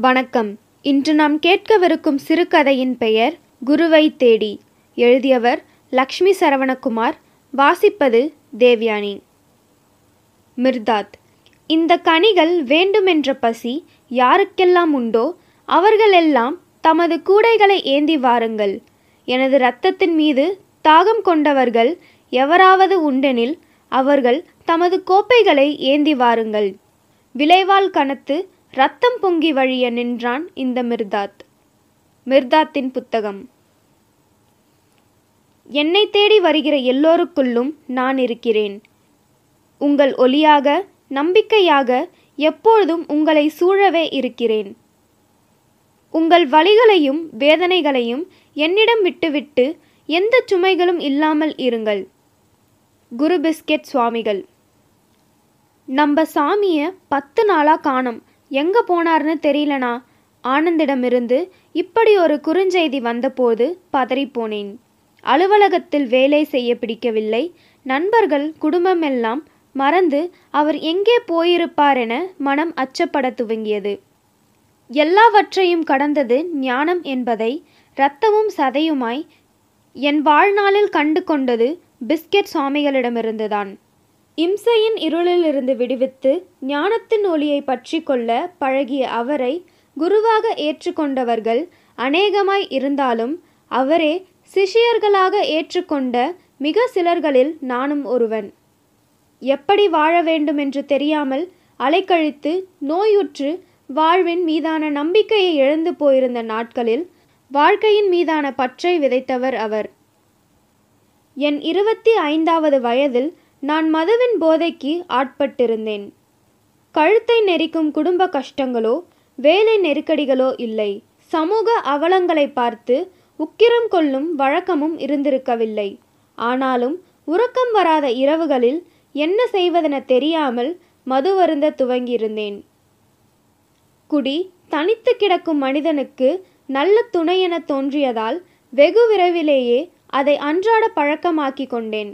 வணக்கம். இன்று நாம் கேட்கவிருக்கும் சிறுகதையின் பெயர் குருவை தேடி. எழுதியவர் லக்ஷ்மி சரவணகுமார் வாசிப்பது தேவ்யானி. மிர்தாத். இந்த கனிகள் வேண்டுமென்ற பசி யாருக்கெல்லாம் உண்டோ அவர்களெல்லாம் தமது கூடைகளை ஏந்தி வாருங்கள். எனது இரத்தத்தின் மீது தாகம் கொண்டவர்கள் எவராவது உண்டெனில் அவர்கள் தமது கோப்பைகளை ஏந்தி வாருங்கள். விளைவால் கனத்து ரத்தம் பொங்கி வழிய நின்றான் இந்த மிர்தாத். மிர்தாத்தின் புத்தகம். என்னை தேடி வருகிற எல்லோருக்குள்ளும் நான் இருக்கிறேன். உங்கள் ஒளியாக நம்பிக்கையாக எப்பொழுதும் உங்களை சூழவே இருக்கிறேன். உங்கள் வழிகளையும் வேதனைகளையும் என்னிடம் விட்டுவிட்டு எந்த சுமைகளும் இல்லாமல் இருங்கள். குரு பிஸ்கெட் சுவாமிகள். நம்ம சாமியை பத்து நாளாக காணோம். எங்கே போனார்னு தெரியலனா? ஆனந்திடமிருந்து இப்படி ஒரு குறுஞ்செய்தி வந்தபோது பதறிப்போனேன். அலுவலகத்தில் வேலை செய்ய பிடிக்கவில்லை. நண்பர்கள் குடும்பமெல்லாம் மறந்து அவர் எங்கே போயிருப்பார் என மனம் அச்சப்பட துவங்கியது. எல்லாவற்றையும் கடந்தது ஞானம் என்பதை இரத்தமும் சதையுமாய் என் வாழ்நாளில் கண்டு கொண்டது பிஸ்கெட் சுவாமிகளிடமிருந்துதான் இம்சையின் இருளிலிருந்து விடுவித்து ஞானத்தின் ஒளியை பற்றி கொள்ள பழகிய அவரை குருவாக ஏற்றுக்கொண்டவர்கள் அநேகமாய் இருந்தாலும் அவரே சிஷியர்களாக ஏற்றுக்கொண்ட மிக சிலர்களில் நானும் ஒருவன். எப்படி வாழ வேண்டுமென்று தெரியாமல் அலைக்கழித்து நோயுற்று வாழ்வின் மீதான நம்பிக்கையை இழந்து போயிருந்த நாட்களில் வாழ்க்கையின் மீதான பற்றை விதைத்தவர் அவர். என் இருபத்தி ஐந்தாவது வயதில் நான் மதுவின் போதைக்கு ஆட்பட்டிருந்தேன். கழுத்தை நெரிக்கும் குடும்ப கஷ்டங்களோ வேலை நெருக்கடிகளோ இல்லை. சமூக அவலங்களை பார்த்து உக்கிரம் கொள்ளும் வழக்கமும் இருந்திருக்கவில்லை. ஆனாலும் உறக்கம் வராத இரவுகளில் என்ன செய்வதென தெரியாமல் மது வருந்த துவங்கியிருந்தேன். குடி தனித்து கிடக்கும் மனிதனுக்கு நல்ல துணை என தோன்றியதால் வெகு விரைவிலேயே அதை அன்றாட பழக்கமாக்கி கொண்டேன்.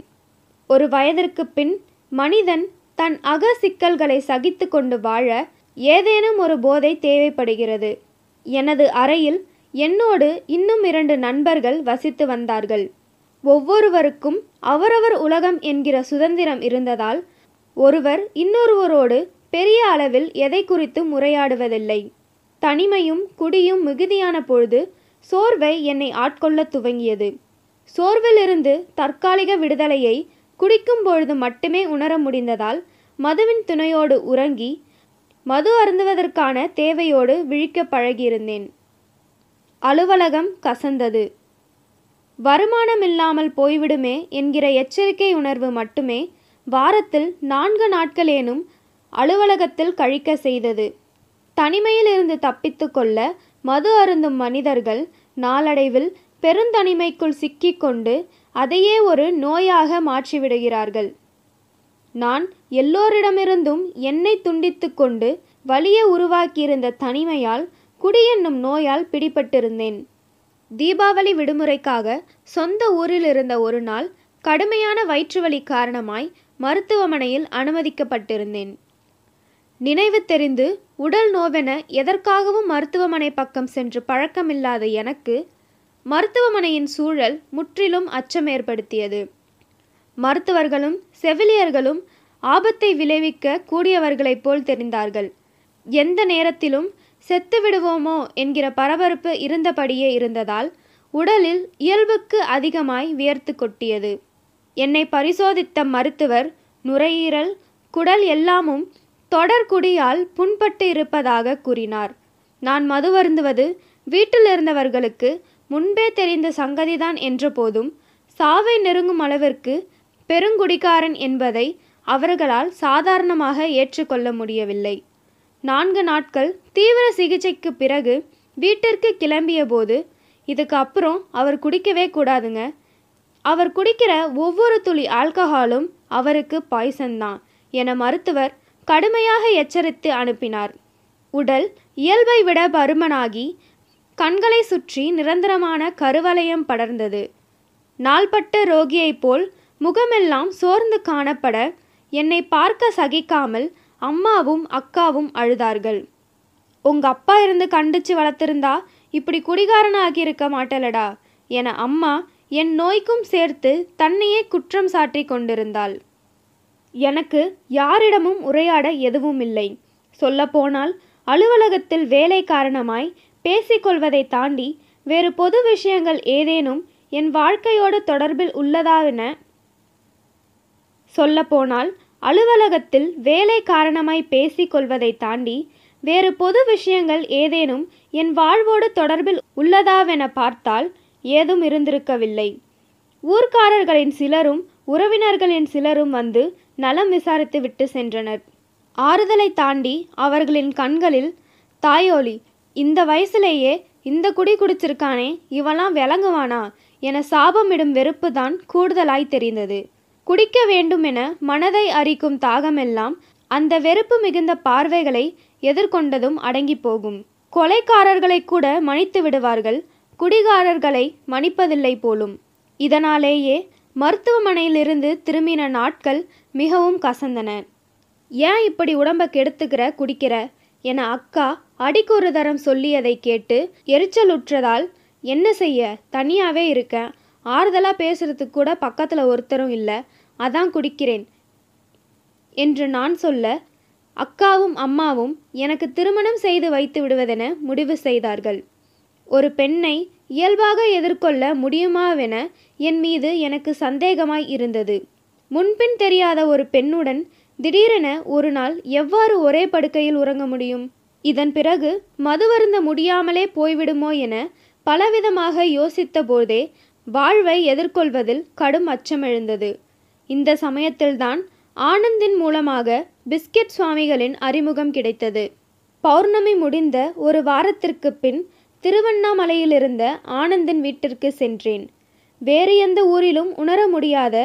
ஒரு வயதிற்கு பின் மனிதன் தன் அக சிக்கல்களை சகித்து கொண்டு வாழ ஏதேனும் ஒரு போதை தேவைப்படுகிறது. எனது அறையில் என்னோடு இன்னும் இரண்டு நண்பர்கள் வசித்து வந்தார்கள். ஒவ்வொருவருக்கும் அவரவர் உலகம் என்கிற சுதந்திரம் இருந்ததால் ஒருவர் இன்னொருவரோடு பெரிய அளவில் எதை குறித்து முறையாடுவதில்லை. தனிமையும் குடியும் மிகுதியான பொழுது சோர்வை என்னை ஆட்கொள்ளத் துவங்கியது. சோர்விலிருந்து தற்காலிக விடுதலையை குடிக்கும் பொழுது மட்டுமே உணர முடிந்ததால் மதுவின் துணையோடு உறங்கி மது அருந்துவதற்கான தேவையோடு விழிக்க பழகியிருந்தேன். அலுவலகம் கசந்தது. வருமானம் இல்லாமல் போய்விடுமே என்கிற எச்சரிக்கை உணர்வு மட்டுமே வாரத்தில் நான்கு நாட்களேனும் அலுவலகத்தில் கழிக்க செய்தது. தனிமையில் இருந்து தப்பித்து கொள்ள மது அருந்தும் மனிதர்கள் நாளடைவில் பெருந்தனிமைக்குள் சிக்கிக்கொண்டு அதையே ஒரு நோயாக மாற்றிவிடுகிறார்கள். நான் எல்லோரிடமிருந்தும் என்னை துண்டித்து கொண்டு வலிய உருவாக்கியிருந்த தனிமையால் குடி என்னும் நோயால் பிடிபட்டிருந்தேன். தீபாவளி விடுமுறைக்காக சொந்த ஊரில் இருந்த ஒரு நாள் கடுமையான வயிற்றுவலி காரணமாய் மருத்துவமனையில் அனுமதிக்கப்பட்டிருந்தேன். நினைவு தெரிந்து உடல் நோவென எதற்காகவும் மருத்துவமனை பக்கம் சென்று பழக்கமில்லாத எனக்கு மருத்துவமனையின் சூழல் முற்றிலும் அச்சம் ஏற்படுத்தியது மருத்துவர்களும் செவிலியர்களும் ஆபத்தை விளைவிக்க கூடியவர்களைப் போல் தெரிந்தார்கள். எந்த நேரத்திலும் செத்து விடுவோமோ என்கிற பரபரப்பு இருந்தபடியே இருந்ததால் உடலில் இயல்புக்கு அதிகமாய் வியர்த்து கொட்டியது. என்னை பரிசோதித்த மருத்துவர் நுரையீரல் குடல் எல்லாமும் தொடர்குடியால் புண்பட்டு இருப்பதாக கூறினார். நான் மது வருந்துவது வீட்டில் இருந்தவர்களுக்கு முன்பே தெரிந்த சங்கதிதான் என்றபோதும் சாவை நெருங்கும் அளவிற்கு பெருங்குடிகாரன் என்பதை அவர்களால் சாதாரணமாக ஏற்றுக்கொள்ள முடியவில்லை. நான்கு நாட்கள் தீவிர சிகிச்சைக்கு பிறகு வீட்டிற்கு கிளம்பிய போது இதுக்கு அப்புறம் அவர் குடிக்கவே கூடாதுங்க. அவர் குடிக்கிற ஒவ்வொரு துளி ஆல்கஹாலும் அவருக்கு பாய்சன் தான் என மருத்துவர் கடுமையாக எச்சரித்து அனுப்பினார். உடல் இயல்பை விட பருமனாகி கண்களை சுற்றி நிரந்தரமான கருவலயம் படர்ந்தது. நாள்பட்ட ரோகியைப் போல் முகமெல்லாம் சோர்ந்து காணப்பட என்னை பார்க்க சகிக்காமல் அம்மாவும் அக்காவும் அழுதார்கள். உங்க அப்பா இருந்து கண்டிச்சு வளர்த்திருந்தா இப்படி குடிகாரனாகி இருக்க மாட்டலடா என அம்மா என் நோய்க்கும் சேர்த்து தன்னையே குற்றம் சாட்டி கொண்டிருந்தாள். எனக்கு யாரிடமும் உரையாட எதுவும் இல்லை சொல்லப்போனால் அலுவலகத்தில் வேலை காரணமாய் பேசிக்கொள்வதை தாண்டி வேறு பொது விஷயங்கள் ஏதேனும் என் வாழ்க்கையோடு தொடர்பில் உள்ளதாவென சொல்லப்போனால் அலுவலகத்தில் வேலை காரணமாய் பேசிக்கொள்வதை தாண்டி வேறு பொது விஷயங்கள் ஏதேனும் என் வாழ்வோடு தொடர்பில் உள்ளதாவென பார்த்தால் ஏதும் இருந்திருக்கவில்லை. ஊர்க்காரர்களின் சிலரும் உறவினர்களின் சிலரும் வந்து நலம் விசாரித்து விட்டு சென்றனர். ஆறுதலை தாண்டி அவர்களின் கண்களில் தாயோலி இந்த வயசுலேயே இந்த குடி குடிச்சிருக்கானே இவெல்லாம் விளங்குவானா? என சாபமிடும் வெறுப்பு தான் கூடுதலாய் தெரிந்தது. குடிக்க வேண்டும் என மனதை அரிக்கும் தாகமெல்லாம் அந்த வெறுப்பு மிகுந்த பார்வைகளை எதிர்கொண்டதும் அடங்கி போகும். கொலைக்காரர்களை கூட மன்னித்து விடுவார்கள் குடிகாரர்களை மன்னிப்பதில்லை போலும். இதனாலேயே மருத்துவமனையிலிருந்து திரும்பின நாட்கள் மிகவும் கசந்தன. ஏன் இப்படி உடம்ப கெடுத்துக்கிற குடிக்கிற? என அக்கா அடிக்கொரு தரம் சொல்லியதை கேட்டு எரிச்சலுற்றதால் என்ன செய்ய? தனியாகவே இருக்கேன் ஆறுதலாக பேசுறதுக்கு கூட பக்கத்தில் ஒருத்தரும் இல்லை. அதான் குடிக்கிறேன். என்று நான் சொல்ல அக்காவும் அம்மாவும் எனக்கு திருமணம் செய்து வைத்து விடுவதென முடிவு செய்தார்கள். ஒரு பெண்ணை இயல்பாக எதிர்கொள்ள முடியுமாவென என் மீது எனக்கு சந்தேகமாய் இருந்தது. முன்பின் தெரியாத ஒரு பெண்ணுடன் திடீரென ஒரு நாள் எவ்வாறு ஒரே படுக்கையில் உறங்க முடியும்? இதன் பிறகு மதுவருந்த முடியாமலே போய்விடுமோ என பலவிதமாக யோசித்த போதே வாழ்வை எதிர்கொள்வதில் கடும் அச்சம் எழுந்தது இந்த சமயத்தில்தான் ஆனந்தின் மூலமாக பிஸ்கெட் சுவாமிகளின் அறிமுகம் கிடைத்தது. பௌர்ணமி முடிந்த ஒரு வாரத்திற்கு பின் திருவண்ணாமலையிலிருந்த ஆனந்தின் வீட்டிற்கு சென்றேன். வேறு எந்த ஊரிலும் உணர முடியாத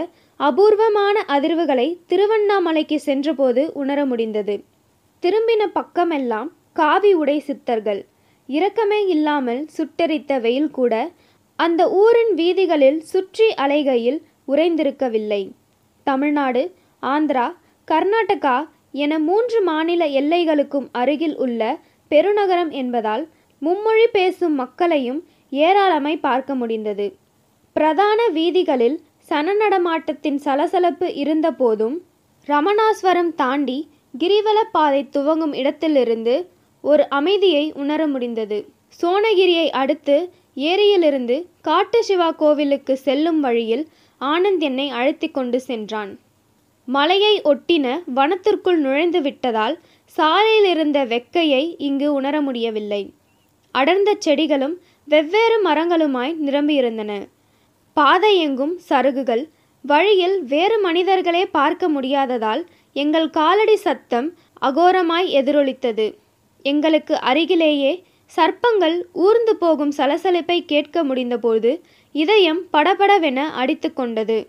அபூர்வமான அதிர்வுகளை திருவண்ணாமலைக்கு சென்றபோது உணர முடிந்தது. திரும்பின பக்கமெல்லாம் காவி உடை சித்தர்கள். இரக்கமே இல்லாமல் சுட்டெரித்த வெயில் கூட அந்த ஊரின் வீதிகளில் சுற்றி அலைகையில் உறைந்திருக்கவில்லை. தமிழ்நாடு ஆந்திரா கர்நாடகா என மூன்று மாநில எல்லைகளுக்கும் அருகில் உள்ள பெருநகரம் என்பதால் மும்மொழி பேசும் மக்களையும் ஏராளமாய் பார்க்க முடிந்தது. பிரதான வீதிகளில் சனநடமாட்டத்தின் சலசலப்பு இருந்தபோதும் ரமணாஸ்வரம் தாண்டி கிரிவலப்பாதை துவங்கும் இடத்திலிருந்து ஒரு அமைதியை உணர முடிந்தது. சோனகிரியை அடுத்து ஏரியிலிருந்து காட்டு சிவா கோவிலுக்கு செல்லும் வழியில் ஆனந்த் என்னை அழைத்து கொண்டு சென்றான். மலையை ஒட்டின வனத்திற்குள் நுழைந்து விட்டதால் சாலையில் இருந்த வெக்கையை இங்கு உணர முடியவில்லை. அடர்ந்த செடிகளும் வெவ்வேறு மரங்களுமாய் நிரம்பியிருந்தன. பாதை எங்கும் சருகுகள் வழியில் வேறு மனிதர்களே பார்க்க முடியாததால் எங்கள் காலடி சத்தம் அகோரமாய் எதிரொலித்தது. எங்களுக்கு அருகிலேயே சர்ப்பங்கள் ஊர்ந்து போகும் சலசலப்பை கேட்க முடிந்தபோது இதயம் படபடவென அடித்து கொண்டது.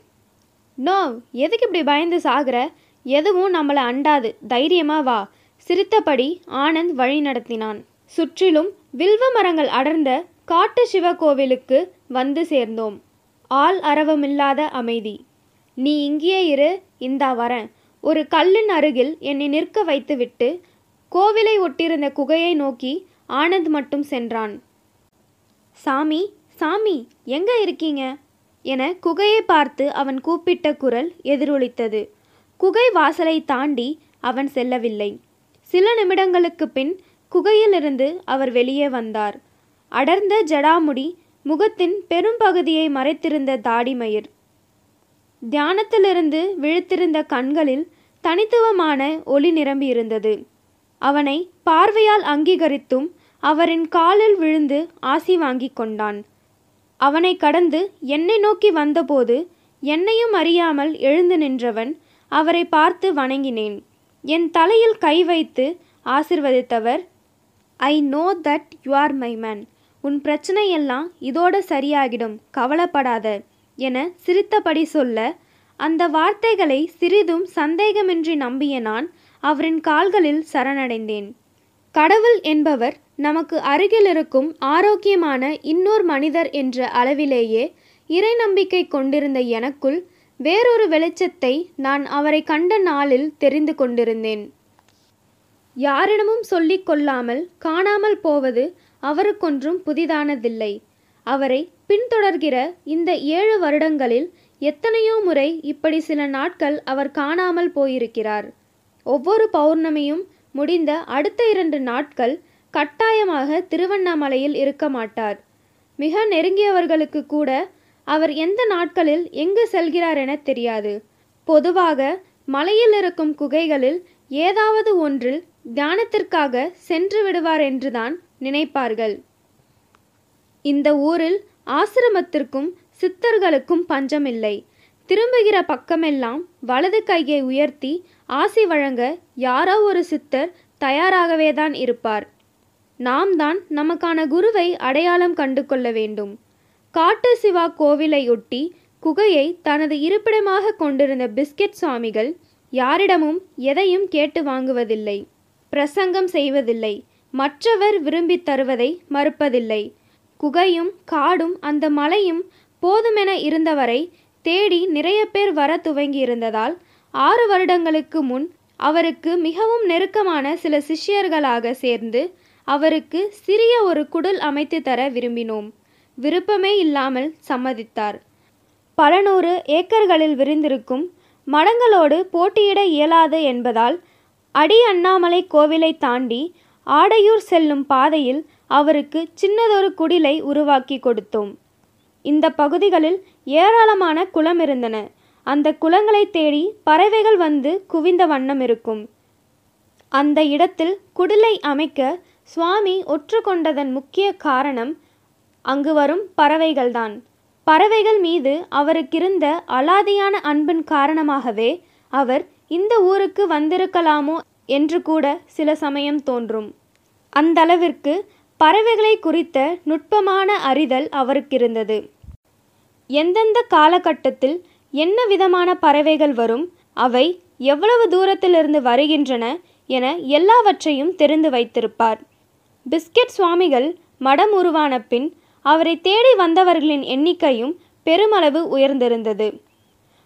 நோ எதுக்கு இப்படி பயந்து சாகிற? எதுவும் நம்மளை அண்டாது. தைரியமா வா. சிரித்தபடி ஆனந்த் வழி நடத்தினான். சுற்றிலும் வில்வ மரங்கள் அடர்ந்த காட்டு சிவ கோவிலுக்கு வந்து சேர்ந்தோம். ஆள் அரவமில்லாத அமைதி. நீ இங்கேயே இரு இந்தா வரேன். ஒரு கல்லின் அருகில் என்னை நிற்க வைத்துவிட்டு கோவிலை ஒட்டியிருந்த குகையை நோக்கி ஆனந்த் மட்டும் சென்றான். சாமி சாமி எங்க இருக்கீங்க? என குகையை பார்த்து அவன் கூப்பிட்ட குரல் எதிரொலித்தது. குகை வாசலை தாண்டி அவன் செல்லவில்லை. சில நிமிடங்களுக்கு பின் குகையிலிருந்து அவர் வெளியே வந்தார். அடர்ந்த ஜடாமுடி முகத்தின் பெரும்பகுதியை மறைத்திருந்த தாடிமயிர் தியானத்திலிருந்து விழித்திருந்த கண்களில் தனித்துவமான ஒளி நிரம்பியிருந்தது. அவனை பார்வையால் அங்கீகரித்தும் அவரின் காலில் விழுந்து ஆசி வாங்கி கொண்டான். அவனை கடந்து என்னை நோக்கி வந்தபோது என்னையும் அறியாமல் எழுந்து நின்றவன் அவரை பார்த்து வணங்கினேன். என் தலையில் கை வைத்து ஆசிர்வதித்தவர் I know that you are my man உன் பிரச்சனை எல்லாம் இதோட சரியாகிடும் கவலைப்படாத என சிரித்தபடி சொல்ல அந்த வார்த்தைகளை சிறிதும் சந்தேகமின்றி நம்பிய நான் அவரின் கால்களில் சரணடைந்தேன். கடவுள் என்பவர் நமக்கு அருகிலிருக்கும் ஆரோக்கியமான இன்னொரு மனிதர் என்ற அளவிலேயே இறை நம்பிக்கை கொண்டிருந்த எனக்குள் வேறொரு வெளிச்சத்தை நான் அவரை கண்ட நாளில் தெரிந்து கொண்டிருந்தேன். யாரிடமும் சொல்லிக் கொள்ளாமல் காணாமல் போவது அவருக்கொன்றும் புதிதானதில்லை. அவரை பின்தொடர்கிற இந்த ஏழு வருடங்களில் எத்தனையோ முறை இப்படி சில நாட்கள் அவர் காணாமல் போயிருக்கிறார். ஒவ்வொரு பௌர்ணமியும் முடிந்த அடுத்த இரண்டு நாட்கள் கட்டாயமாக திருவண்ணாமலையில் இருக்க மாட்டார். மிக நெருங்கியவர்களுக்கு கூட அவர் எந்த நாட்களில் எங்கு செல்கிறார் என தெரியாது. பொதுவாக மலையில் இருக்கும் குகைகளில் ஏதாவது ஒன்றில் தியானத்திற்காக சென்று விடுவார் என்றுதான் நினைப்பார்கள். இந்த ஊரில் ஆசிரமத்திற்கும் சித்தர்களுக்கும் பஞ்சமில்லை. திரும்புகிற பக்கமெல்லாம் வலது கையை உயர்த்தி ஆசி வழங்க யாரோ ஒரு சித்தர் தயாராகவே தான் இருப்பார். நாம் தான் நமக்கான குருவை அடையாளம் கண்டு கொள்ள வேண்டும். காட்டு சிவா கோவிலையொட்டி குகையை தனது இருப்பிடமாக கொண்டிருந்த பிஸ்கெட் சுவாமிகள் யாரிடமும் எதையும் கேட்டு வாங்குவதில்லை. பிரசங்கம் செய்வதில்லை. மற்றவர் விரும்பி தருவதை மறுப்பதில்லை. குகையும் காடும் அந்த மலையும் போதுமென இருந்தவரை தேடி நிறைய பேர் வர துவங்கியிருந்ததால் ஆறு வருடங்களுக்கு முன் அவருக்கு மிகவும் நெருக்கமான சில சிஷ்யர்களாக சேர்ந்து அவருக்கு சிறிய ஒரு குடில் அமைத்து தர விரும்பினோம். விருப்பமே இல்லாமல் சம்மதித்தார். பல நூறு ஏக்கர்களில் விரிந்திருக்கும் மடங்களோடு போட்டியிட இயலாது என்பதால் அடி அண்ணாமலை கோவிலை தாண்டி ஆடையூர் செல்லும் பாதையில் அவருக்கு சின்னதொரு குடிலை உருவாக்கி கொடுத்தோம். இந்த பகுதிகளில் ஏராளமான குளம் இருந்தன. அந்த குளங்களை தேடி பறவைகள் வந்து குவிந்த வண்ணம் இருக்கும். அந்த இடத்தில் குடிலை அமைக்க சுவாமி ஒற்றுக்கொண்டதன் முக்கிய காரணம் அங்கு வரும் பறவைகள்தான். பறவைகள் மீது அவருக்கிருந்த அலாதியான அன்பின் காரணமாகவே அவர் இந்த ஊருக்கு வந்திருக்கலாமோ என்று கூட சில சமயம் தோன்றும். அந்தளவிற்கு பறவைகளை குறித்த நுட்பமான அறிதல் அவருக்கிருந்தது. எந்தெந்த காலகட்டத்தில் என்ன விதமான பறவைகள் வரும் அவை எவ்வளவு தூரத்திலிருந்து வருகின்றன என எல்லாவற்றையும் தெரிந்து வைத்திருப்பார். பிஸ்கெட் சுவாமிகள் மடம் உருவான பின் அவரை தேடி வந்தவர்களின் எண்ணிக்கையும் பெருமளவு உயர்ந்திருந்தது.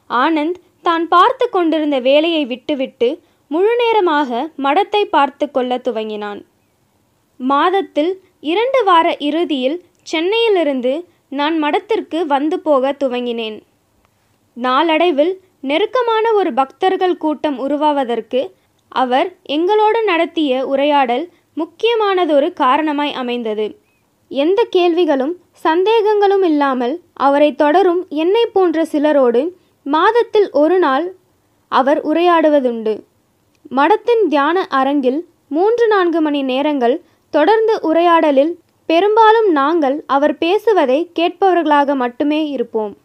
ஆனந்த் தான் பார்த்து கொண்டிருந்த வேலையை விட்டுவிட்டு முழு நேரமாக மடத்தை பார்த்து கொள்ள துவங்கினான். மாதத்தில் இரண்டு வார இறுதியில் சென்னையிலிருந்து நான் மடத்திற்கு வந்து போக துவங்கினேன். நாளடைவில் நெருக்கமான ஒரு பக்தர்கள் கூட்டம் உருவாவதற்கு அவர் எங்களோடு நடத்திய உரையாடல் முக்கியமானதொரு காரணமாய் அமைந்தது. எந்த கேள்விகளும் சந்தேகங்களும் இல்லாமல் அவரை தொடரும் என்னை போன்ற சிலரோடு மாதத்தில் ஒரு நாள் அவர் உரையாடுவதுண்டு. மடத்தின் தியான அரங்கில் மூன்று நான்கு மணி நேரங்கள் தொடர்ந்து உரையாடலில் பெரும்பாலும் நாங்கள் அவர் பேசுவதை கேட்பவர்களாக மட்டுமே இருப்போம்.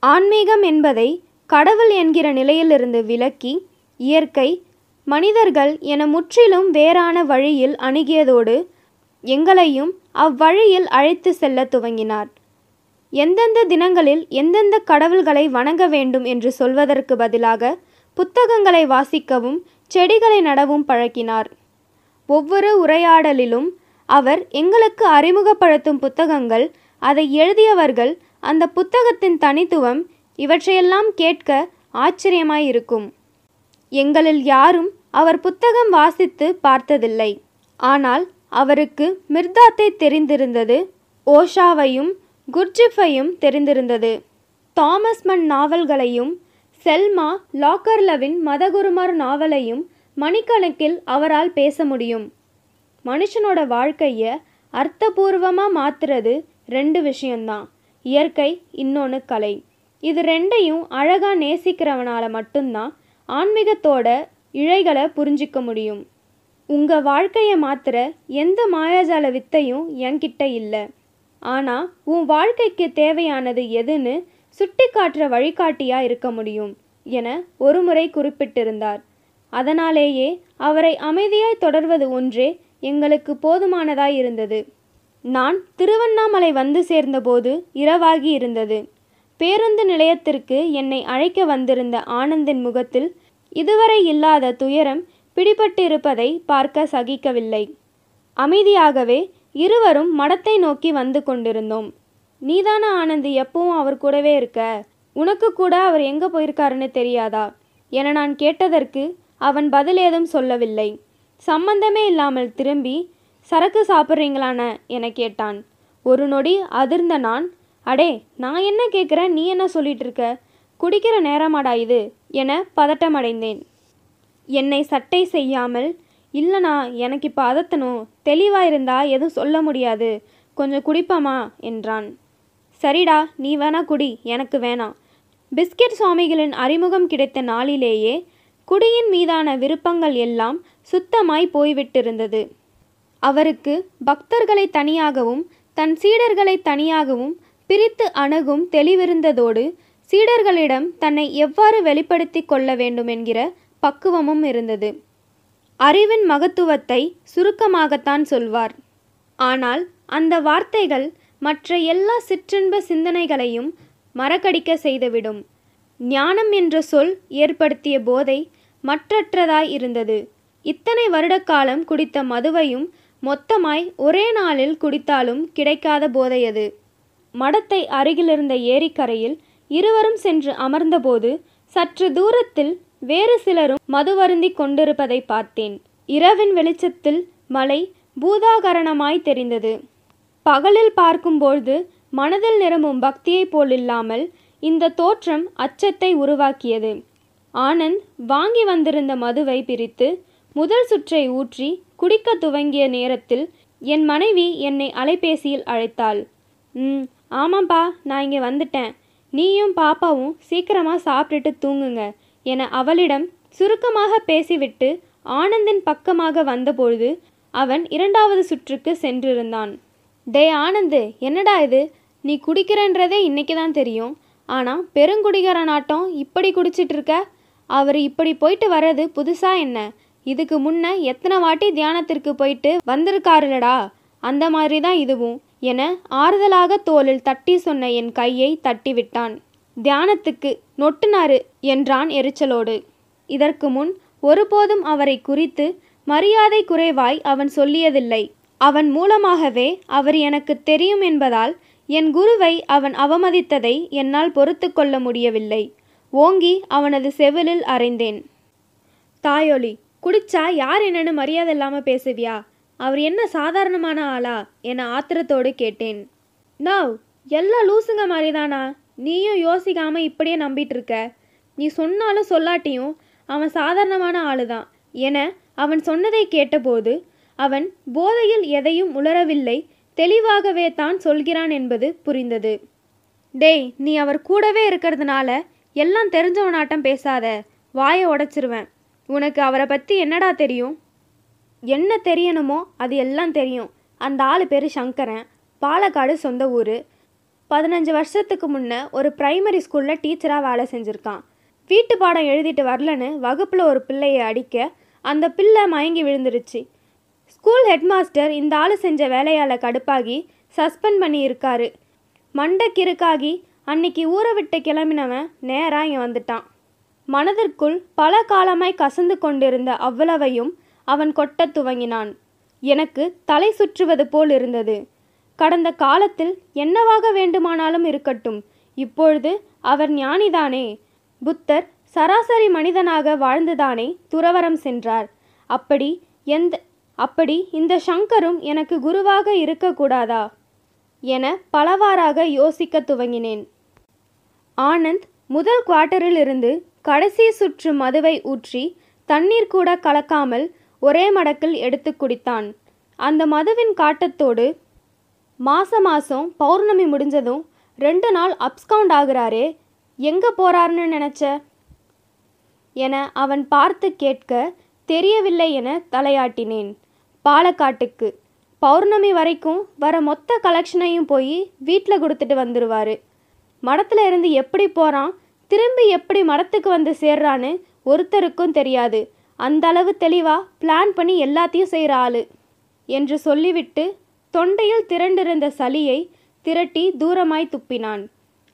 ஆன்மீகம் என்பதை கடவுள் என்கிற நிலையிலிருந்து விலக்கி இயற்கை மனிதர்கள் என முற்றிலும் வேறான வழியில் அணுகியதோடு எங்களையும் அவ்வழியில் அழைத்து செல்ல துவங்கினார். எந்தெந்த தினங்களில் எந்தெந்த கடவுள்களை வணங்க வேண்டும் என்று சொல்வதற்கு பதிலாக புத்தகங்களை வாசிக்கவும் செடிகளை நடவும் பழக்கினார். ஒவ்வொரு உரையாடலிலும் அவர் எங்களுக்கு அறிமுகப்படுத்தும் புத்தகங்கள் அதை எழுதியவர்கள் அந்த புத்தகத்தின் தனித்துவம் இவற்றையெல்லாம் கேட்க ஆச்சரியமாயிருக்கும். எங்களில் யாரும் அவர் புத்தகம் வாசித்து பார்த்ததில்லை. ஆனால் அவருக்கு மிர்தாத்தை தெரிந்திருந்தது ஓஷாவையும் குர்ஜிஃபையும் தெரிந்திருந்தது. தாமஸ் மன் நாவல்களையும் செல்மா லாக்கர்லவின் மதகுருமார் நாவலையும் மணிக்கணக்கில் அவரால் பேச முடியும். மனுஷனோட வாழ்க்கையை அர்த்தபூர்வமாக மாத்துறது ரெண்டு விஷயம்தான் இயற்கை இன்னொன்று கலை. இது ரெண்டையும் அழகாக நேசிக்கிறவனால மட்டும்தான் ஆன்மீகத்தோட இழைகளை புரிஞ்சிக்க முடியும். உங்கள் வாழ்க்கையை மாத்துற எந்த மாயாஜால வித்தையும் என்கிட்ட இல்லை. ஆனால் உன் வாழ்க்கைக்கு தேவையானது எதுன்னு சுட்டி காட்டுற வழிகாட்டியாக இருக்க முடியும் என ஒருமுறை குறிப்பிட்டிருந்தார். அதனாலேயே அவரை அமைதியாய் தொடர்வது ஒன்றே எங்களுக்கு போதுமானதாய் இருந்தது. நான் திருவண்ணாமலை வந்து சேர்ந்தபோது இரவாகி இருந்தது. பேருந்து நிலையத்திற்கு என்னை அழைக்க வந்திருந்த ஆனந்தின் முகத்தில் இதுவரை இல்லாத துயரம் பிடிபட்டிருப்பதை பார்க்க சகிக்கவில்லை. அமைதியாகவே இருவரும் மடத்தை நோக்கி வந்து கொண்டிருந்தோம். நீதான ஆனந்த் எப்பவும் அவர் கூடவே இருக்க? உனக்கு கூட அவர் எங்கே போயிருக்காருன்னு தெரியாதா? என நான் கேட்டதற்கு அவன் பதில் ஏதும் சொல்லவில்லை. சம்பந்தமே இல்லாமல் திரும்பி சரக்கு சாப்பிட்றீங்களான? என கேட்டான். ஒரு நொடி அதிர்ந்த நான். அடே நான் என்ன கேட்குறேன் நீ என்ன சொல்லிட்டு இருக்க குடிக்கிற நேரமாடா இது என பதட்டமடைந்தேன். என்னை சட்டை செய்யாமல் இல்லைண்ணா எனக்கு இப்போ அதத்தணும். தெளிவாக இருந்தா எதுவும் சொல்ல முடியாது. கொஞ்சம் குடிப்பமா? என்றான். சரிடா நீ வேணா குடி. எனக்கு வேணாம். பிஸ்கெட் சுவாமிகளின் அறிமுகம் கிடைத்த நாளிலேயே குடியின் மீதான விருப்பங்கள் எல்லாம் சுத்தமாய் போய்விட்டிருந்தது. அவருக்கு பக்தர்களை தனியாகவும் தன் சீடர்களை தனியாகவும் பிரித்து அணுகும் தெளிவிருந்ததோடு சீடர்களிடம் தன்னை எவ்வாறு வெளிப்படுத்தி கொள்ள வேண்டும் என்கிற பக்குவமும் இருந்தது. அறிவின் மகத்துவத்தை சுருக்கமாகத்தான் சொல்வார். ஆனால் அந்த வார்த்தைகள் மற்ற எல்லா சிற்றின்ப சிந்தனைகளையும் மறக்கடிக்க செய்துவிடும். ஞானம் என்ற சொல் ஏற்படுத்திய போதை மற்றற்றதாய் இருந்தது. இத்தனை வருட காலம் குடித்த மதுவையும் மொத்தமாய் ஒரே நாளில் குடித்தாலும் கிடைக்காத போதையது. மடத்தை அருகிலிருந்த ஏரிக்கரையில் இருவரும் சென்று அமர்ந்தபோது சற்று தூரத்தில் வேறு சிலரும் மதுவருந்தி கொண்டிருப்பதை பார்த்தேன். இரவின் வெளிச்சத்தில் மலை பூதாகரணமாய் தெரிந்தது. பகலில் பார்க்கும்பொழுது மனதில் நிரம்பும் பக்தியைப் போலில்லாமல் இந்த தோற்றம் அச்சத்தை உருவாக்கியது. ஆனந்த் வாங்கி வந்திருந்த மதுவை பிரித்து முதல் சுற்றை ஊற்றி குடிக்க துவங்கிய நேரத்தில் என் மனைவி என்னை அலைபேசியில் அழைத்தாள். ம் ஆமாம்ப்பா நான் இங்கே வந்துட்டேன். நீயும் பாப்பாவும் சீக்கிரமாக சாப்பிட்டுட்டு தூங்குங்க என அவளிடம் சுருக்கமாக பேசிவிட்டு ஆனந்தின் பக்கமாக வந்தபொழுது அவன் இரண்டாவது சுற்றுக்கு சென்றிருந்தான். டே ஆனந்து என்னடா இது? நீ குடிக்கிறன்றதே இன்னைக்கு தான் தெரியும் ஆனால் பெருங்குடிகாரனாட்டம் இப்படி குடிச்சிட்டு இருக்க? அவர் இப்படி போயிட்டு வர்றது புதுசா என்ன? இதுக்கு முன்ன எத்தனை வாட்டி தியானத்திற்கு போயிட்டு வந்திருக்காருலடா? அந்த மாதிரி தான் இதுவும் என ஆறுதலாக தோளில் தட்டி சொன்ன என் கையை தட்டி விட்டான் தியானத்துக்கு நொட்டுனாரு என்றான் எரிச்சலோடு. இதற்கு முன் ஒருபோதும் அவரை குறித்து மரியாதை குறைவாய் அவன் சொல்லியதில்லை. அவன் மூலமாகவே அவர் எனக்கு தெரியும் என்பதால் என் குருவை அவன் அவமதித்ததை என்னால் பொறுத்து கொள்ள முடியவில்லை. ஓங்கி அவனது செவிலில் அறைந்தேன். தாயொலி குடிச்சா யார் என்னன்னு மரியாதை இல்லாமல் பேசுவியா? அவர் என்ன சாதாரணமான ஆளா? என ஆத்திரத்தோடு கேட்டேன். நவ் எல்லா லூசுங்க மாதிரிதானா நீயும் யோசிக்காம இப்படியே நம்பிட்டு இருக்க நீ சொன்னாலும் சொல்லாட்டியும் அவன் சாதாரணமான ஆளுதான் என அவன் சொன்னதை கேட்டபோது அவன் போதையில் எதையும் உளரவில்லை தெளிவாகவே தான் சொல்கிறான் என்பது புரிந்தது. டேய் நீ அவர் கூடவே இருக்கிறதுனால எல்லாம் தெரிஞ்சவனாட்டம் பேசாத வாயை உடைச்சிருவேன். உனக்கு அவரை பற்றி என்னடா தெரியும்? என்ன தெரியணுமோ அது எல்லாம் தெரியும். அந்த ஆள் பேர் சங்கரன். பாலக்காடு சொந்த ஊர். பதினஞ்சு வருஷத்துக்கு முன்னே ஒரு பிரைமரி ஸ்கூலில் டீச்சராக வேலை செஞ்சுருக்கான். வீட்டு பாடம் எழுதிட்டு வரலன்னு வகுப்பில் ஒரு பிள்ளையை அடிக்க அந்த பிள்ளை மயங்கி விழுந்துருச்சு. ஸ்கூல் ஹெட்மாஸ்டர் இந்த ஆள் செஞ்ச வேலையால் கடுப்பாகி சஸ்பெண்ட் பண்ணி மண்டை கிறுக்காகி அன்னைக்கு ஊரை விட்டு கிளம்பினவன் நேராக இங்கே வந்துட்டான். மனதிற்குள் பல காலமாய் கசந்து கொண்டிருந்த அவ்வளவையும் அவன் கொட்டத் துவங்கினான். எனக்கு தலை சுற்றுவது போல் இருந்தது. கடந்த காலத்தில் என்னவாக வேண்டுமானாலும் இருக்கட்டும். இப்பொழுது அவர் ஞானிதானே. புத்தர் சராசரி மனிதனாக வாழ்ந்துதானே துறவரம் சென்றார். அப்படி எந்த அப்படி இந்த சங்கரும் எனக்கு குருவாக இருக்கக்கூடாதா? என பலவாறாக யோசிக்க துவங்கினேன். ஆனந்த் முதல் குவார்ட்டரில் இருந்து கடைசி சுற்று மதுவை ஊற்றி தண்ணீர் கூட கலக்காமல் ஒரே மடக்கில் எடுத்து குடித்தான். அந்த மதுவின் காட்டத்தோடு மாச மாசம் பௌர்ணமி முடிஞ்சதும் ரெண்டு நாள் அப்ஸ்கவுண்ட் ஆகுறாரே எங்கே போறாருன்னு நினச்ச? என அவன் பார்த்து கேட்க தெரியவில்லை என தலையாட்டினேன். பாலக்காட்டுக்கு. பௌர்ணமி வரைக்கும் வர மொத்த கலெக்ஷனையும் போய் வீட்டில் கொடுத்துட்டு வந்துடுவார் மடத்தில் இருந்து எப்படி போகிறான் திரும்பி எப்படி மடத்துக்கு வந்து சேர்றான்னு ஒருத்தருக்கும் தெரியாது. அந்த அளவு தெளிவாக பிளான் பண்ணி எல்லாத்தையும் செய்கிற ஆளு. என்று சொல்லிவிட்டு தொண்டையில் திரண்டிருந்த சளியை திரட்டி தூரமாய் துப்பினான்.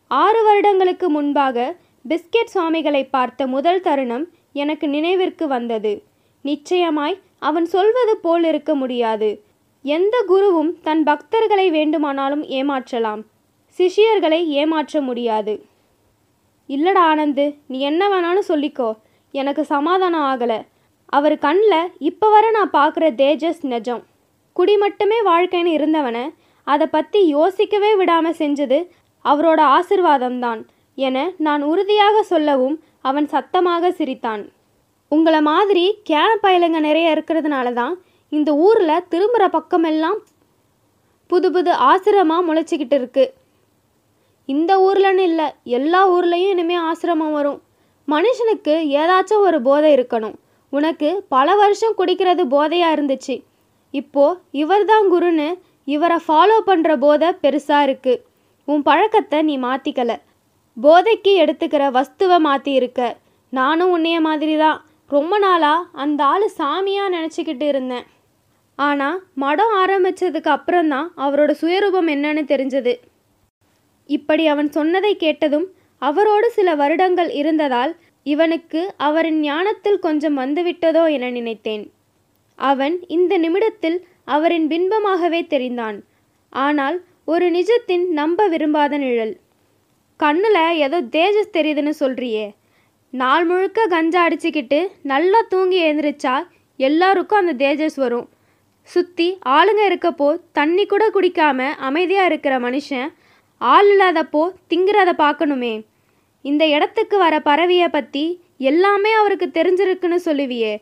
ஆறு வருடங்களுக்கு முன்பாக பிஸ்கெட் சுவாமிகளை பார்த்த முதல் தருணம் எனக்கு நினைவிற்கு வந்தது. நிச்சயமாய் அவன் சொல்வது போல் இருக்க முடியாது. எந்த குருவும் தன் பக்தர்களை வேண்டுமானாலும் ஏமாற்றலாம். சிஷ்யர்களை ஏமாற்ற முடியாது. இல்லடா ஆனந்து நீ என்ன வேணாலும் சொல்லிக்கோ. எனக்கு சமாதானம் ஆகலை. அவர் கண்ணில் இப்போ வர நான் பார்க்குற தேஜஸ் நெஜம். குடி மட்டுமே வாழ்க்கைன்னு இருந்தவனை அதை பற்றி யோசிக்கவே விடாமல் செஞ்சது அவரோட ஆசிர்வாதம்தான் என நான் உறுதியாக சொல்லவும் அவன் சத்தமாக சிரித்தான். உங்களை மாதிரி கேன பயலுங்க நிறைய இருக்கிறதுனால தான் இந்த ஊரில் திரும்புகிற பக்கமெல்லாம் புது புது ஆசிரமாக முளைச்சிக்கிட்டு இருக்குது இந்த ஊர்லன்னு இல்லை எல்லா ஊர்லேயும் இனிமேல் ஆசிரமம் வரும். மனுஷனுக்கு ஏதாச்சும் ஒரு போதை இருக்கணும். உனக்கு பல வருஷம் குடிக்கிறது போதையாக இருந்துச்சு. இப்போ இவர் தான் குருன்னு இவரை ஃபாலோ பண்ணுற போதை பெருசாக இருக்குது உன் பழக்கத்தை நீ மாற்றிக்கலை போதைக்கு எடுத்துக்கிற வஸ்துவை மாற்றி இருக்க. நானும் உன்னைய மாதிரி தான் ரொம்ப நாளாக அந்த ஆள் சாமியாக நினச்சிக்கிட்டு இருந்தேன். ஆனால் மடம் ஆரம்பித்ததுக்கு அப்புறம்தான் அவரோட சுயரூபம் என்னன்னு தெரிஞ்சது. இப்படி அவன் சொன்னதை கேட்டதும் அவரோடு சில வருடங்கள் இருந்ததால் இவனுக்கு அவரின் ஞானத்தில் கொஞ்சம் வந்துவிட்டதோ என நினைத்தேன். அவன் இந்த நிமிடத்தில் அவரின் பின்பமாகவே தெரிந்தான். ஆனால் ஒரு நிஜத்தின் நம்ப விரும்பாத நிழல். கண்ணில் ஏதோ தேஜஸ் தெரியுதுன்னு சொல்றியே. நாள் முழுக்க கஞ்சா அடிச்சுக்கிட்டு நல்லா தூங்கி எழுந்திரிச்சா எல்லாருக்கும் அந்த தேஜஸ் வரும். சுற்றி ஆளுங்க இருக்கப்போ தண்ணி கூட குடிக்காம அமைதியாக இருக்கிற மனுஷன் ஆள் இல்லாதப்போ திங்கிறத பார்க்கணுமே. இந்த இடத்துக்கு வர பறவையை பற்றி எல்லாமே அவருக்கு தெரிஞ்சிருக்குன்னு சொல்லுவியே.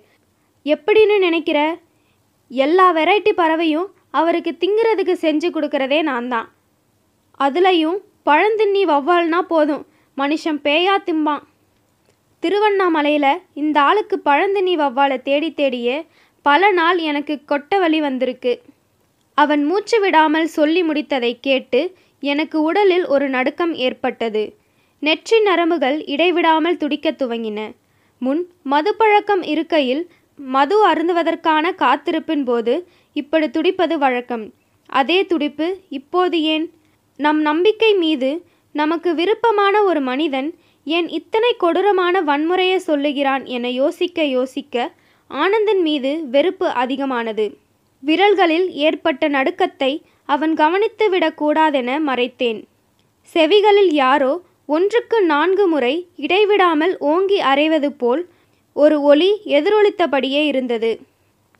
எப்படின்னு நினைக்கிற? எல்லா வெரைட்டி பறவையும் அவருக்கு திங்கிறதுக்கு செஞ்சு கொடுக்கறதே நான் தான் அதுலேயும் பழந்தின்னி வவ்வால்னா போதும். மனுஷன் பேயா திம்பான். திருவண்ணாமலையில் இந்த ஆளுக்கு பழந்தின்னி வவ்வாலை தேடி தேடியே பல நாள் எனக்கு கொட்ட வலி வந்திருக்கு. அவன் மூச்சு விடாமல் சொல்லி முடித்ததை கேட்டு எனக்கு உடலில் ஒரு நடுக்கம் ஏற்பட்டது. நெற்றி நரம்புகள் இடைவிடாமல் துடிக்கத் துவங்கின. முன் மதுப்பழக்கம் இருக்கையில் மது அருந்துவதற்கான காத்திருப்பின் போது இப்படி துடிப்பது வழக்கம். அதே துடிப்பு இப்போது ஏன்? நம் நம்பிக்கை மீது நமக்கு விருப்பமான ஒரு மனிதன் ஏன் இத்தனை கொடூரமான வன்முறையை சொல்லுகிறான் என யோசிக்க யோசிக்க ஆனந்தன் மீது வெறுப்பு அதிகமானது. விரல்களில் ஏற்பட்ட நடுக்கத்தை அவன் கவனித்து விடக்கூடாதென மறைத்தேன். செவிகளில் யாரோ ஒன்றுக்கு நான்கு முறை இடைவிடாமல் ஓங்கி அறைவது போல் ஒரு ஒலி எதிரொலித்தபடியே இருந்தது.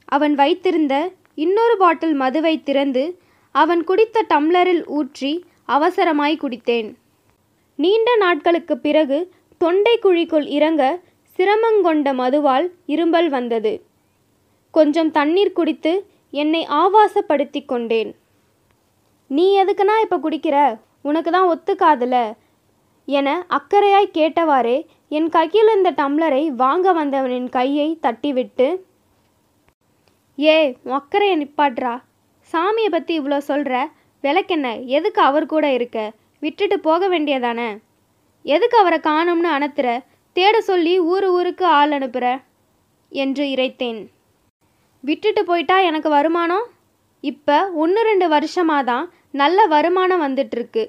அவன் வைத்திருந்த இன்னொரு பாட்டில் மதுவை திறந்து அவன் குடித்த டம்ளரில் ஊற்றி அவசரமாய் குடித்தேன். நீண்ட நாட்களுக்கு பிறகு தொண்டை குழிக்குள் இறங்க சிரமங்கொண்ட மதுவால் இரும்பல் வந்தது. கொஞ்சம் தண்ணீர் குடித்து என்னை ஆவாசப்படுத்தி கொண்டேன். நீ எதுக்குனா இப்போ குடிக்கிற? உனக்கு தான் ஒத்துக்காதுல. என அக்கறையாய் கேட்டவாறே என் கையில் இருந்த டம்ளரை வாங்க வந்தவனின் கையை தட்டிவிட்டு ஏ அக்கறையை நிப்பாட்றா சாமியை பற்றி இவ்வளோ சொல்கிற விளக்கென்ன? எதுக்கு அவர் கூட இருக்க? விட்டுட்டு போக வேண்டியதானே? எதுக்கு அவரை காணும்னு அனுத்துற தேட சொல்லி ஊரு ஊருக்கு ஆள் அனுப்புற? என்று இறைத்தேன். விட்டுட்டு போயிட்டா எனக்கு வருமானம்? இப்போ ஒன்று ரெண்டு வருஷமாக தான் நல்ல வருமானம் வந்துட்டுருக்கு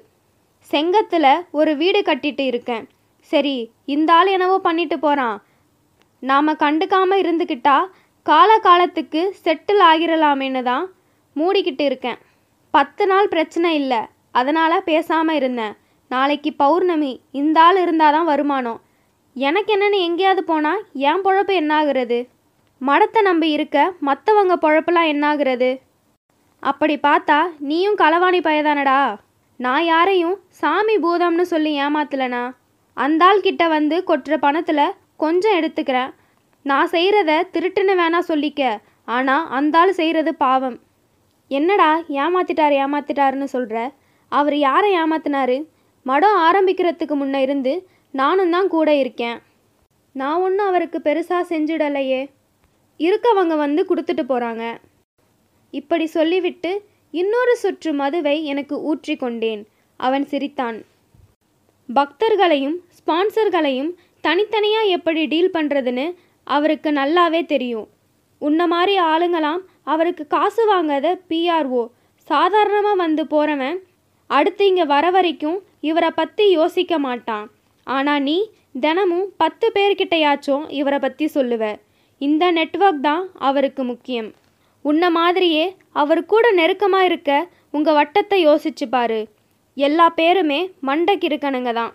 செங்கத்தில் ஒரு வீடு கட்டிட்டு இருக்கேன். சரி இந்த ஆள் என்னவோ பண்ணிட்டு போகிறான் நாம் கண்டுக்காமல் இருந்துக்கிட்டா கால காலத்துக்கு செட்டில் ஆகிரலாமேன்னு தான் மூடிக்கிட்டு இருக்கேன். பத்து நாள் பிரச்சனை இல்லை அதனால் பேசாமல் இருந்தேன். நாளைக்கு பௌர்ணமி இந்த ஆள் இருந்தால் தான் வருமானம். எனக்கு என்னென்னு எங்கேயாவது போனால் என் பொழப்பு என்னாகிறது? மடத்தை நம்பி இருக்க மற்றவங்க பொழப்பெல்லாம் என்னாகிறது? அப்படி பார்த்தா நீயும் களவாணி பயதானடா? நான் யாரையும் சாமி பூதம்னு சொல்லி ஏமாத்தலனா? அந்த ஆள் கிட்ட வந்து கொட்டுற பணத்தில் கொஞ்சம் எடுத்துக்கிறேன். நான் செய்கிறத திருட்டுன்னு வேணா சொல்லிக்க. ஆனால் அந்த ஆள் செய்கிறது பாவம். என்னடா ஏமாத்திட்டார் ஏமாத்திட்டாருன்னு சொல்கிற அவர் யாரை ஏமாத்தினாரு? மடம் ஆரம்பிக்கிறதுக்கு முன்ன இருந்து நானும் தான் கூட இருக்கேன். நான் ஒன்றும் அவருக்கு பெருசாக செஞ்சிடலையே. இருக்கவங்க வந்து கொடுத்துட்டு போகிறாங்க இப்படி சொல்லிவிட்டு இன்னொரு சுற்று மதுவை எனக்கு ஊற்றி கொண்டேன். அவன் சிரித்தான். பக்தர்களையும் ஸ்பான்சர்களையும் தனித்தனியாக எப்படி டீல் பண்ணுறதுன்னு அவருக்கு நல்லாவே தெரியும். உன்ன மாதிரி ஆளுங்களாம் அவருக்கு காசு வாங்காத பிஆர்ஓ சாதாரணமாக வந்து போகிறவன் அடுத்து இங்கே வர வரைக்கும் இவரை பற்றி யோசிக்க மாட்டான். ஆனால் நீ தினமும் பத்து பேர்கிட்டயாச்சும் இவரை பற்றி சொல்லுவ. இந்த நெட்ஒர்க் தான் அவருக்கு முக்கியம். உன்ன மாதிரியே அவர் கூட நெருக்கமாக இருக்க உங்கள் வட்டத்தை யோசிச்சு பாரு. எல்லா பேருமே மண்டைக்கு இருக்கணுங்க தான்.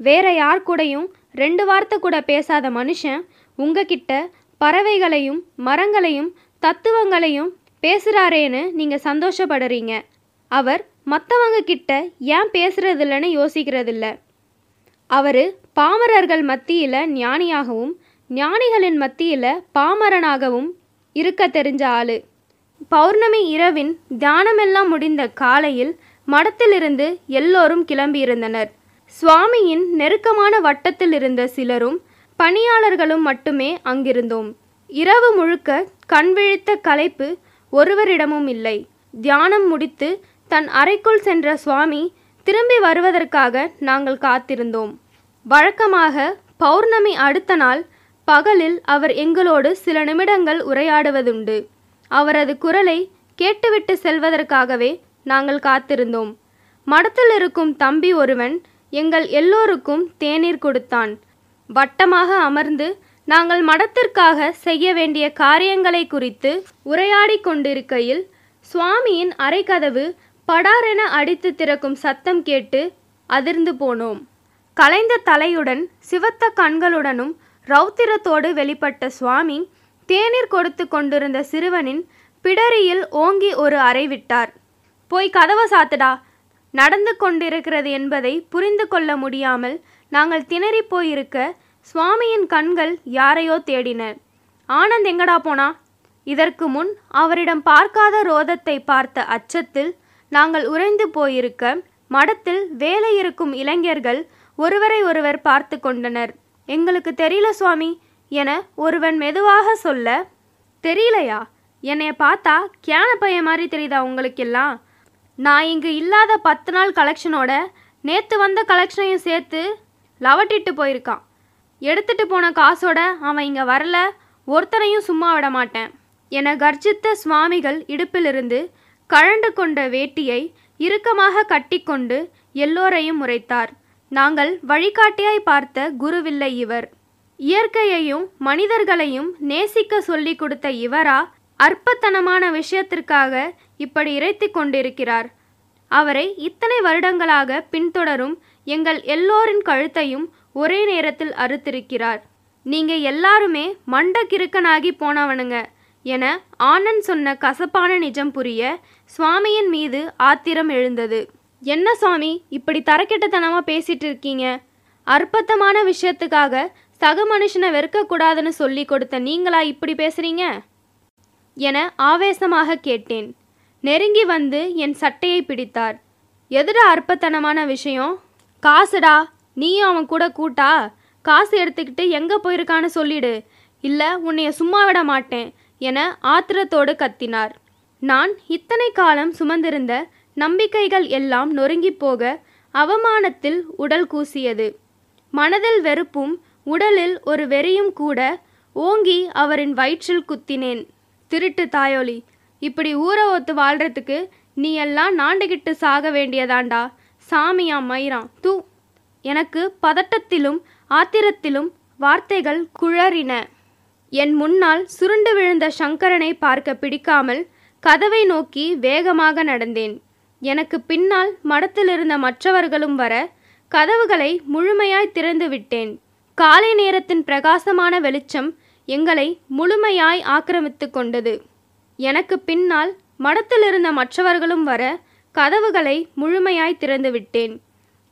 வேற யார் கூடயும் ரெண்டு வார்த்தை கூட பேசாத மனுஷன் உங்ககிட்ட பறவைகளையும் மரங்களையும் தத்துவங்களையும் பேசுகிறாரேன்னு நீங்கள் சந்தோஷப்படுறீங்க. அவர் மற்றவங்க கிட்ட ஏன் பேசுறதில்லன்னு யோசிக்கிறதில்ல. அவர் பாமரர்கள் மத்தியில் ஞானியாகவும் ஞானிகளின் மத்தியில் பாமரனாகவும் இருக்க தெரிஞ்ச ஆளு. பௌர்ணமி இரவின் தியானமெல்லாம் முடிந்த காலையில் மடத்திலிருந்து எல்லோரும் கிளம்பியிருந்தனர். சுவாமியின் நெருக்கமான வட்டத்தில் இருந்த சிலரும் பணியாளர்களும் மட்டுமே அங்கிருந்தோம். இரவு முழுக்க கண்விழித்த கலைப்பு களைப்பு ஒருவரிடமும் இல்லை. தியானம் முடித்து தன் அறைக்குள் சென்ற சுவாமி திரும்பி வருவதற்காக நாங்கள் காத்திருந்தோம். வழக்கமாக பௌர்ணமி அடுத்த நாள் பகலில் அவர் எங்களோடு சில நிமிடங்கள் உரையாடுவதுண்டு. அவரது குரலை கேட்டுவிட்டு செல்வதற்காகவே நாங்கள் காத்திருந்தோம். மடத்தில் இருக்கும் தம்பி ஒருவன் எங்கள் எல்லோருக்கும் தேநீர் கொடுத்தான். வட்டமாக அமர்ந்து நாங்கள் மடத்திற்காக செய்ய வேண்டிய காரியங்களை குறித்து உரையாடி கொண்டிருக்கையில் சுவாமியின் அரைக்கதவு படாரென அடித்து திறக்கும் சத்தம் கேட்டு அதிர்ந்து போனோம். கலைந்த தலையுடன் சிவத்த கண்களுடனும் ரௌத்திரத்தோடு வெளிப்பட்ட சுவாமி தேநீர் கொடுத்து கொண்டிருந்த சிறுவனின் பிடரியில் ஓங்கி ஒரு அறை விட்டார். போய் கதவை சாத்துடா. நடந்து கொண்டிருக்கிறது என்பதை புரிந்து கொள்ள முடியாமல் நாங்கள் திணறி போயிருக்க சுவாமியின் கண்கள் யாரையோ தேடின. ஆனந்த் எங்கடா போனா? இதற்கு முன் அவரிடம் பார்க்காத ரோதத்தை பார்த்த அச்சத்தில் நாங்கள் உறைந்து போயிருக்க மடத்தில் வேலை இருக்கும் இளைஞர்கள் ஒருவரை ஒருவர் பார்த்து கொண்டனர். எங்களுக்கு தெரியல சுவாமி என ஒருவன் மெதுவாக சொல்ல தெரியலையா? என்னைய பார்த்தா கேன பையன் மாதிரி தெரியுதா உங்களுக்கெல்லாம்? நான் இங்கு இல்லாத பத்து நாள் கலெக்ஷனோட நேற்று வந்த கலெக்ஷனையும் சேர்த்து லவட்டிட்டு போயிருக்கான். எடுத்துட்டு போன காசோட அவன் இங்கே வரல ஒருத்தனையும் சும்மா விட மாட்டேன் என கர்ஜித்த சுவாமிகள் இடுப்பிலிருந்து கழண்டு கொண்ட வேட்டியை இறுக்கமாக கட்டிக்கொண்டு எல்லோரையும் முறைத்தார் நாங்கள் வழிகாட்டியாய் பார்த்த குருவில்லை இவர். இயற்கையையும் மனிதர்களையும் நேசிக்க சொல்லிக் கொடுத்த இவரா அற்பத்தனமான விஷயத்திற்காக இப்படி இறைத்து கொண்டிருக்கிறார். அவரை இத்தனை வருடங்களாக பின்தொடரும் எங்கள் எல்லோரின் கழுத்தையும் ஒரே நேரத்தில் அறுத்திருக்கிறார். நீங்க எல்லாருமே மண்ட கிறுக்கனாகி போனவனுங்க என ஆனந்த் சொன்ன கசப்பான நிஜம் புரிய சுவாமியின் மீது ஆத்திரம் எழுந்தது. என்ன சாமி இப்படி தரக்கெட்டத்தனமாக பேசிட்டு இருக்கீங்க? அற்பத்தமான விஷயத்துக்காக சக மனுஷனை வெறுக்கக்கூடாதுன்னு சொல்லி கொடுத்த நீங்களா இப்படி பேசுறீங்க? என ஆவேசமாக கேட்டேன். நெருங்கி வந்து என் சட்டையை பிடித்தார். எதுடா அற்பத்தனமான விஷயம்? காசுடா நீயும் அவன் கூட கூட்டா? காசு எடுத்துக்கிட்டு எங்கே போயிருக்கான்னு சொல்லிடு. இல்லை உன்னைய சும்மா விட மாட்டேன் என ஆத்திரத்தோடு கத்தினார். நான் இத்தனை காலம் சுமந்திருந்த நம்பிக்கைகள் எல்லாம் நொறுங்கிப் போக அவமானத்தில் உடல் கூசியது. மனதில் வெறுப்பும் உடலில் ஒரு வெறியும் கூட ஓங்கி அவரின் வயிற்றில் குத்தினேன். திருட்டு தாயோலி இப்படி ஊற ஒத்து வாழ்றதுக்கு நீ எல்லாம் நாண்டுகிட்டு சாக வேண்டியதாண்டா. சாமியா மயிரான் தூ. எனக்கு பதட்டத்திலும் ஆத்திரத்திலும் வார்த்தைகள் குழறின. என் முன்னால் சுருண்டு விழுந்த சங்கரனை பார்க்க பிடிக்காமல் கதவை நோக்கி வேகமாக நடந்தேன். எனக்கு பின்னால் மடத்திலிருந்த மற்றவர்களும் வர கதவுகளை முழுமையாய் திறந்து விட்டேன். காலை நேரத்தின் பிரகாசமான வெளிச்சம் எங்களை முழுமையாய் ஆக்கிரமித்து கொண்டது. எனக்கு பின்னால் மடத்திலிருந்த மற்றவர்களும் வர கதவுகளை முழுமையாய் திறந்து விட்டேன்.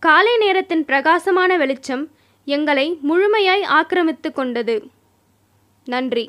காலை நேரத்தின் பிரகாசமான வெளிச்சம் எங்களை முழுமையாய் ஆக்கிரமித்து கொண்டது. நன்றி.